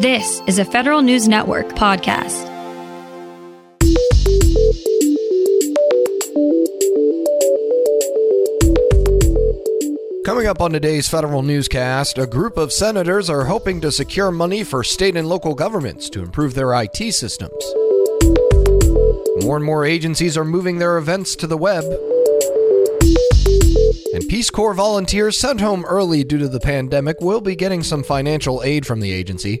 This is a Federal News Network podcast. Coming up on today's federal newscast, a group of senators are hoping to secure money for state and local governments to improve their IT systems. More and more agencies are moving their events to the web. And Peace Corps volunteers sent home early due to the pandemic will be getting some financial aid from the agency.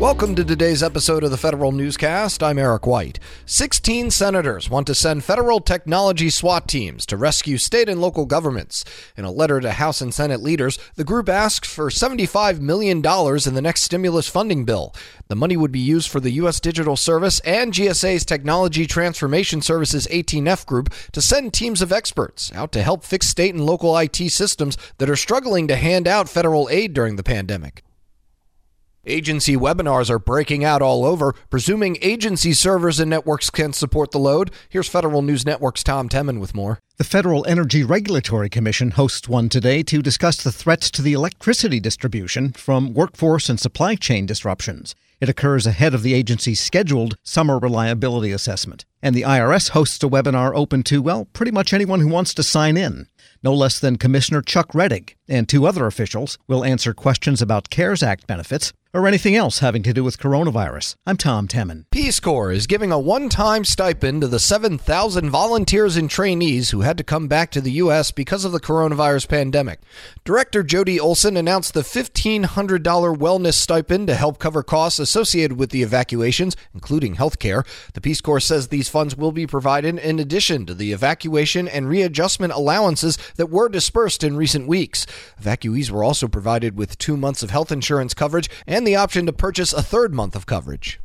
Welcome to today's episode of the Federal Newscast. I'm Eric White. 16 senators want to send federal technology SWAT teams to rescue state and local governments. In a letter to House and Senate leaders, the group asks for $75 million in the next stimulus funding bill. The money would be used for the U.S. Digital Service and GSA's Technology Transformation Services 18F group to send teams of experts out to help fix state and local IT systems that are struggling to hand out federal aid during the pandemic. Agency webinars are breaking out all over, presuming agency servers and networks can support the load. Here's Federal News Network's Tom Temin with more. The Federal Energy Regulatory Commission hosts one today to discuss the threats to the electricity distribution from workforce and supply chain disruptions. It occurs ahead of the agency's scheduled summer reliability assessment. And the IRS hosts a webinar open to, well, pretty much anyone who wants to sign in. No less than Commissioner Chuck Rettig and two other officials will answer questions about CARES Act benefits or anything else having to do with coronavirus. I'm Tom Temin. Peace Corps is giving a one time stipend to the 7,000 volunteers and trainees who had to come back to the U.S. because of the coronavirus pandemic. Director Jody Olsen announced the $1,500 wellness stipend to help cover costs associated with the evacuations, including health care. The Peace Corps says these funds will be provided in addition to the evacuation and readjustment allowances that were dispersed in recent weeks. Evacuees were also provided with two months of health insurance coverage and the option to purchase a third month of coverage.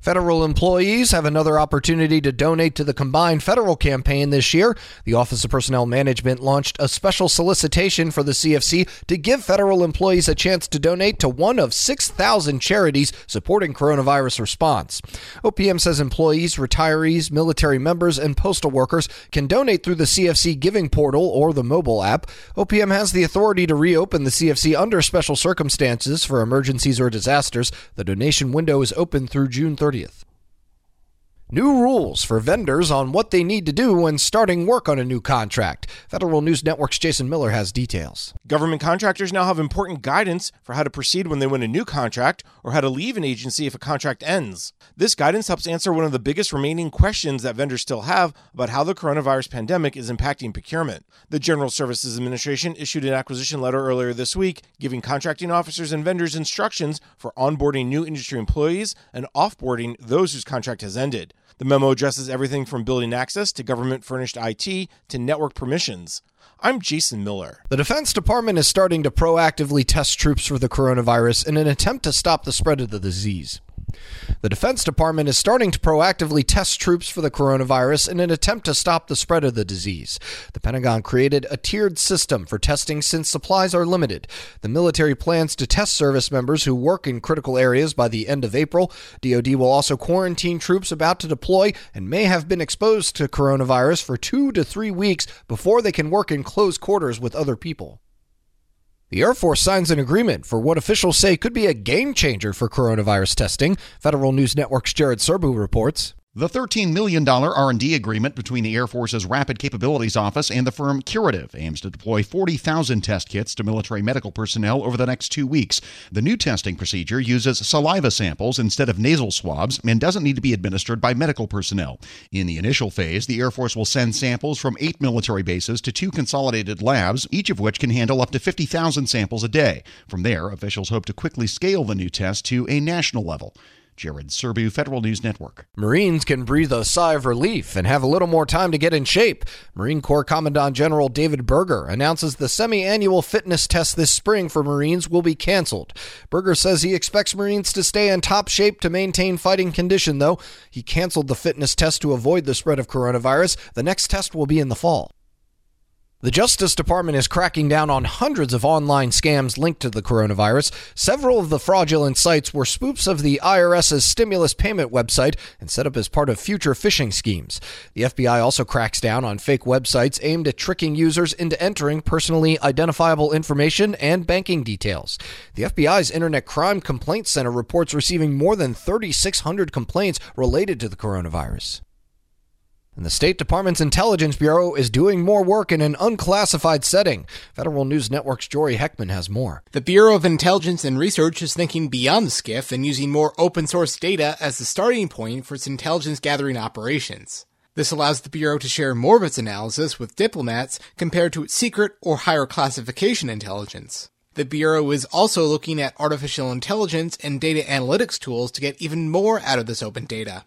Federal employees have another opportunity to donate to the combined federal campaign this year. The Office of Personnel Management launched a special solicitation for the CFC to give federal employees a chance to donate to one of 6,000 charities supporting coronavirus response. OPM says employees, retirees, military members, and postal workers can donate through the CFC Giving Portal or the mobile app. OPM has the authority to reopen the CFC under special circumstances for emergencies or disasters. The donation window is open through June 30th. 30th. New rules for vendors on what they need to do when starting work on a new contract. Federal News Network's Jason Miller has details. Government contractors now have important guidance for how to proceed when they win a new contract or how to leave an agency if a contract ends. This guidance helps answer one of the biggest remaining questions that vendors still have about how the coronavirus pandemic is impacting procurement. The General Services Administration issued an acquisition letter earlier this week giving contracting officers and vendors instructions for onboarding new industry employees and offboarding those whose contract has ended. The memo addresses everything from building access to government furnished IT to network permissions. I'm Jason Miller. The Defense Department is starting to proactively test troops for the coronavirus in an attempt to stop the spread of the disease. The Defense Department is starting to proactively test troops for the coronavirus in an attempt to stop the spread of the disease. The Pentagon created a tiered system for testing since supplies are limited. The military plans to test service members who work in critical areas by the end of April. DoD will also quarantine troops about to deploy and may have been exposed to coronavirus for two to three weeks before they can work in close quarters with other people. The Air Force signs an agreement for what officials say could be a game changer for coronavirus testing. Federal News Network's Jared Serbu reports. The $13 million R&D agreement between the Air Force's Rapid Capabilities Office and the firm Curative aims to deploy 40,000 test kits to military medical personnel over the next two weeks. The new testing procedure uses saliva samples instead of nasal swabs and doesn't need to be administered by medical personnel. In the initial phase, the Air Force will send samples from eight military bases to two consolidated labs, each of which can handle up to 50,000 samples a day. From there, officials hope to quickly scale the new test to a national level. Jared Serbu, Federal News Network. Marines can breathe a sigh of relief and have a little more time to get in shape. Marine Corps Commandant General David Berger announces the semi annual fitness test this spring for Marines will be canceled. Berger says he expects Marines to stay in top shape to maintain fighting condition, though. He canceled the fitness test to avoid the spread of coronavirus. The next test will be in the fall. The Justice Department is cracking down on hundreds of online scams linked to the coronavirus. Several of the fraudulent sites were spoofs of the IRS's stimulus payment website and set up as part of future phishing schemes. The FBI also cracks down on fake websites aimed at tricking users into entering personally identifiable information and banking details. The FBI's Internet Crime Complaint Center reports receiving more than 3,600 complaints related to the coronavirus. And the State Department's Intelligence Bureau is doing more work in an unclassified setting. Federal News Network's Jory Heckman has more. The Bureau of Intelligence and Research is thinking beyond SCIF and using more open source data as the starting point for its intelligence gathering operations. This allows the Bureau to share more of its analysis with diplomats compared to its secret or higher classification intelligence. The Bureau is also looking at artificial intelligence and data analytics tools to get even more out of this open data.